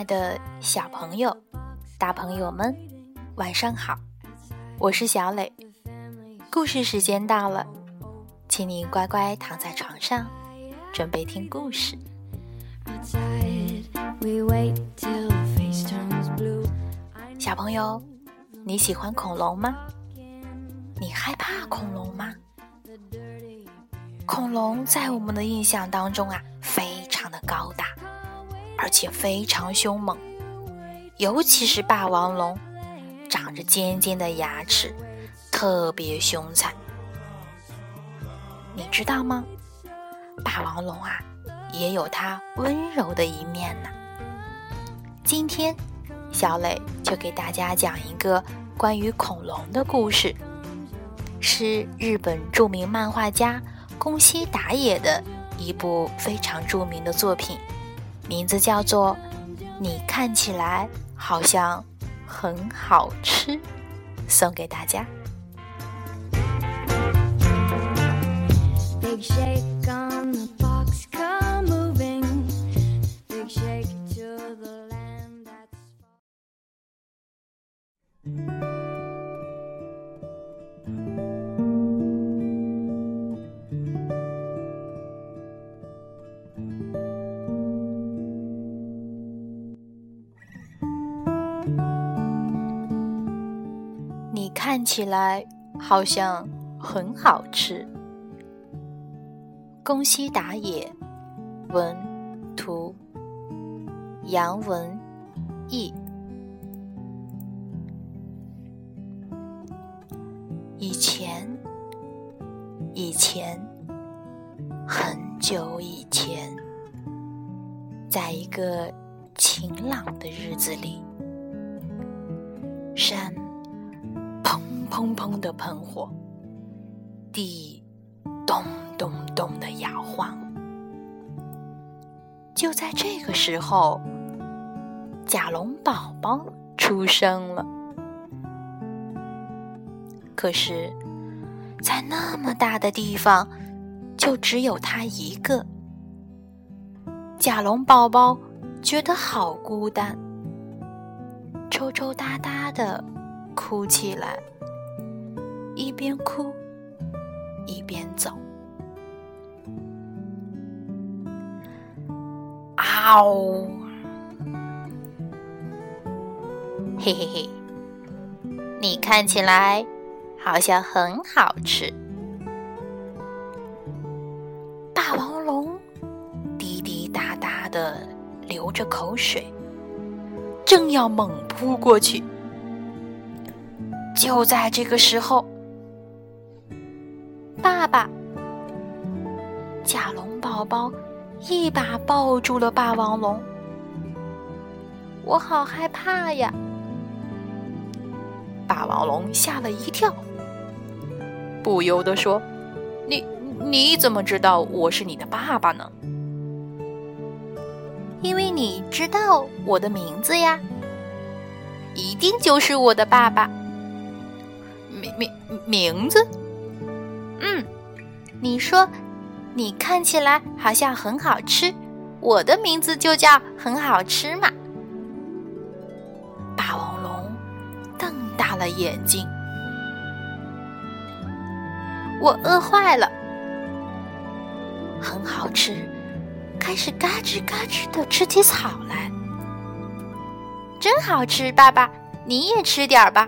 爱的小朋友、大朋友们，晚上好！我是小磊，故事时间到了，请你乖乖躺在床上，准备听故事。小朋友，你喜欢恐龙吗？你害怕恐龙吗？恐龙在我们的印象当中啊，且非常凶猛，尤其是霸王龙，长着尖尖的牙齿，特别凶残。你知道吗？霸王龙啊，也有它温柔的一面呢。今天，小磊就给大家讲一个关于恐龙的故事，是日本著名漫画家宫西达也的一部非常著名的作品。名字叫做“你看起来好像很好吃”，送给大家。看起来好像很好吃。宫西达也，文图，杨文义。以前，以前，很久以前，在一个晴朗的日子里，山。砰砰的喷火，地咚咚咚的摇晃。就在这个时候，甲龙宝宝出生了。可是，在那么大的地方，就只有他一个。甲龙宝宝觉得好孤单，抽抽搭搭的哭起来。一边哭，一边走。啊呜！嘿嘿嘿，你看起来好像很好吃。霸王龙滴滴答答的流着口水，正要猛扑过去。就在这个时候。爸爸，甲龙宝宝一把抱住了霸王龙。我好害怕呀！霸王龙吓了一跳，不由得说：“你你怎么知道我是你的爸爸呢？”因为你知道我的名字呀，一定就是我的爸爸。名名名字。嗯，你说，你看起来好像很好吃，我的名字就叫很好吃嘛。霸王龙瞪大了眼睛，我饿坏了，很好吃，开始嘎吱嘎吱的吃起草来，真好吃，爸爸你也吃点吧。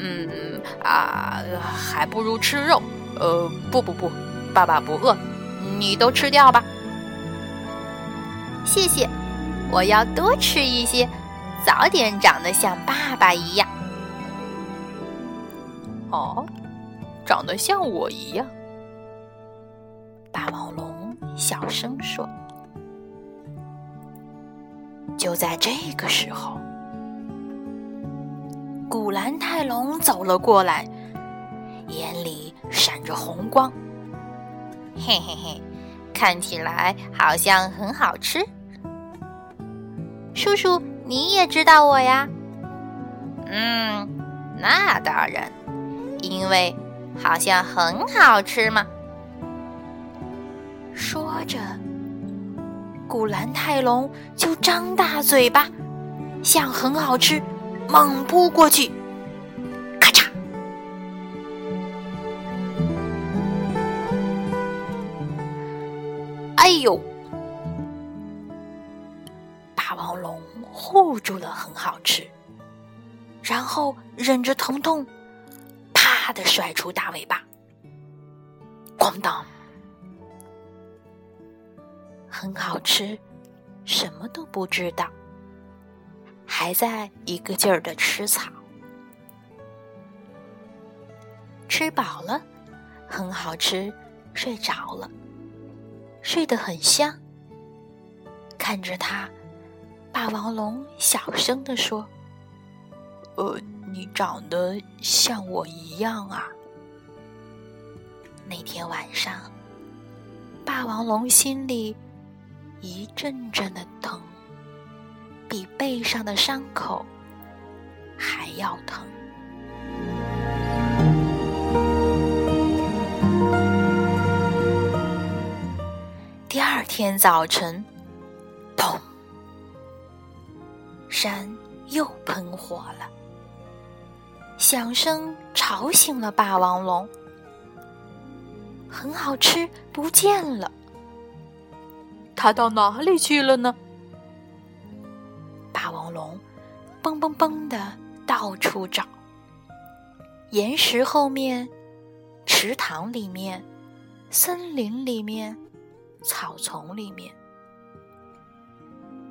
嗯啊，还不如吃肉。呃，不不不，爸爸不饿，你都吃掉吧。谢谢，我要多吃一些，早点长得像爸爸一样。哦，长得像我一样。霸王龙小声说。就在这个时候。古兰泰龙走了过来，眼里闪着红光。嘿嘿嘿，看起来好像很好吃。叔叔，你也知道我呀？嗯，那当然，因为好像很好吃嘛。说着，古兰泰龙就张大嘴巴，像很好吃猛扑过去，咔嚓！哎呦！霸王龙护住了很好吃，然后忍着疼痛，啪的甩出大尾巴，咣当！很好吃，什么都不知道，还在一个劲儿的吃草。吃饱了，很好吃，睡着了，睡得很香。看着他，霸王龙小声地说：“呃，你长得像我一样啊。”那天晚上，霸王龙心里。一阵阵的疼，比背上的伤口还要疼。第二天早晨，砰！山又喷火了，响声吵醒了霸王龙。很好吃，不见了。他到哪里去了呢？蹦蹦蹦的到处找，岩石后面、池塘里面、森林里面、草丛里面，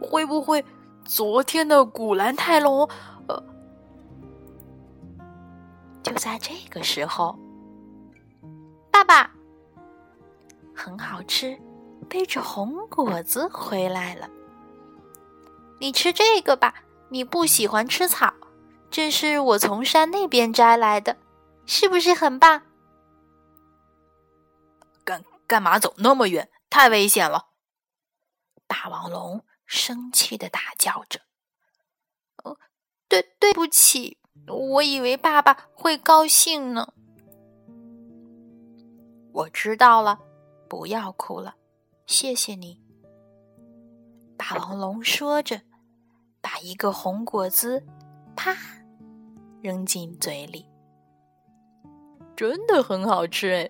会不会昨天的古兰泰龙？呃，就在这个时候，爸爸，很好吃。背着红果子回来了，你吃这个吧。你不喜欢吃草，这是我从山那边摘来的，是不是很棒？干干嘛走那么远？太危险了！霸王龙生气的大叫着：“哦，对，对不起，我以为爸爸会高兴呢。”我知道了，不要哭了。谢谢你，霸王龙说着，把一个红果子啪扔进嘴里，真的很好吃哎！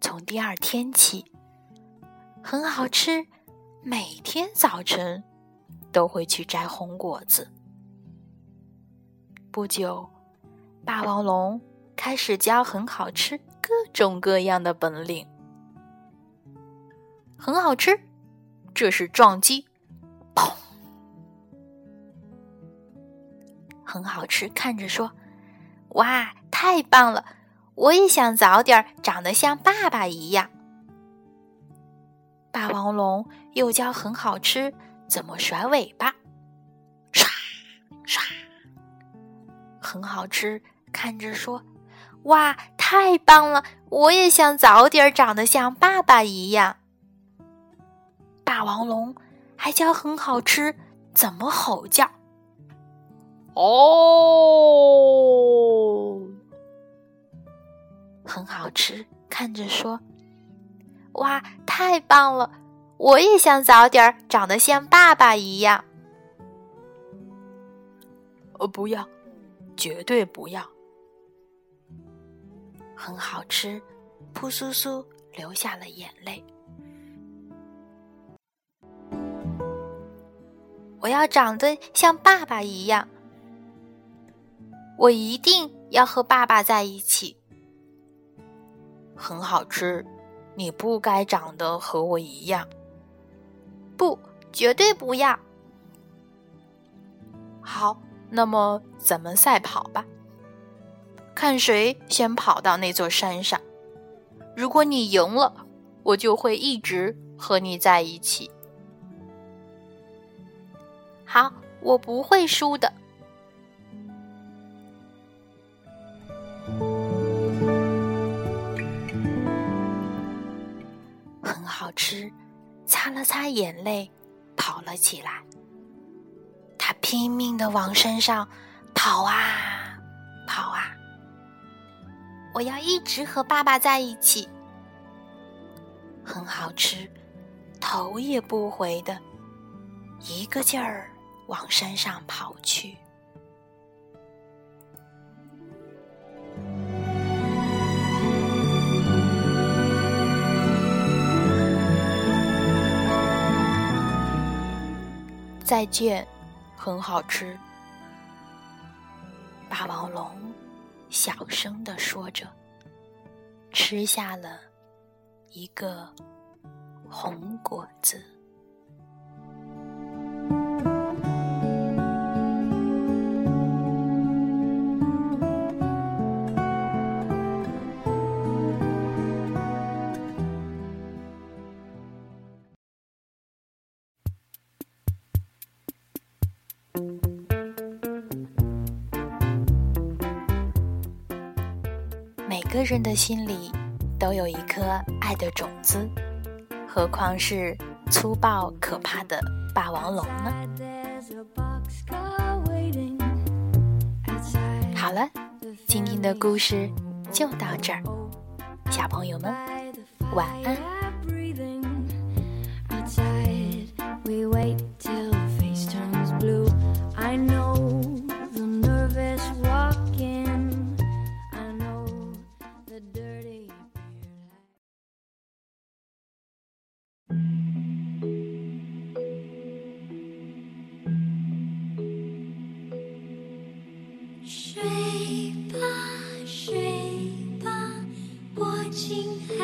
从第二天起，很好吃，每天早晨都会去摘红果子。不久，霸王龙开始教很好吃各种各样的本领。很好吃，这是撞击，砰！很好吃，看着说：“哇，太棒了！我也想早点长得像爸爸一样。”霸王龙又教很好吃怎么甩尾巴，唰唰。很好吃，看着说：“哇，太棒了！我也想早点长得像爸爸一样。”霸王龙还教很好吃怎么吼叫，哦，很好吃，看着说：“哇，太棒了！我也想早点长得像爸爸一样。”呃，不要，绝对不要！很好吃，扑簌簌流下了眼泪。我要长得像爸爸一样，我一定要和爸爸在一起。很好吃，你不该长得和我一样，不，绝对不要。好，那么咱们赛跑吧，看谁先跑到那座山上。如果你赢了，我就会一直和你在一起。好，我不会输的。很好吃，擦了擦眼泪，跑了起来。他拼命的往山上跑啊跑啊！我要一直和爸爸在一起。很好吃，头也不回的，一个劲儿往山上跑去。再见，很好吃。霸王龙小声的说着，吃下了一个红果子。每个人的心里都有一颗爱的种子，何况是粗暴可怕的霸王龙呢？好了，今天的故事就到这儿，小朋友们晚安。心。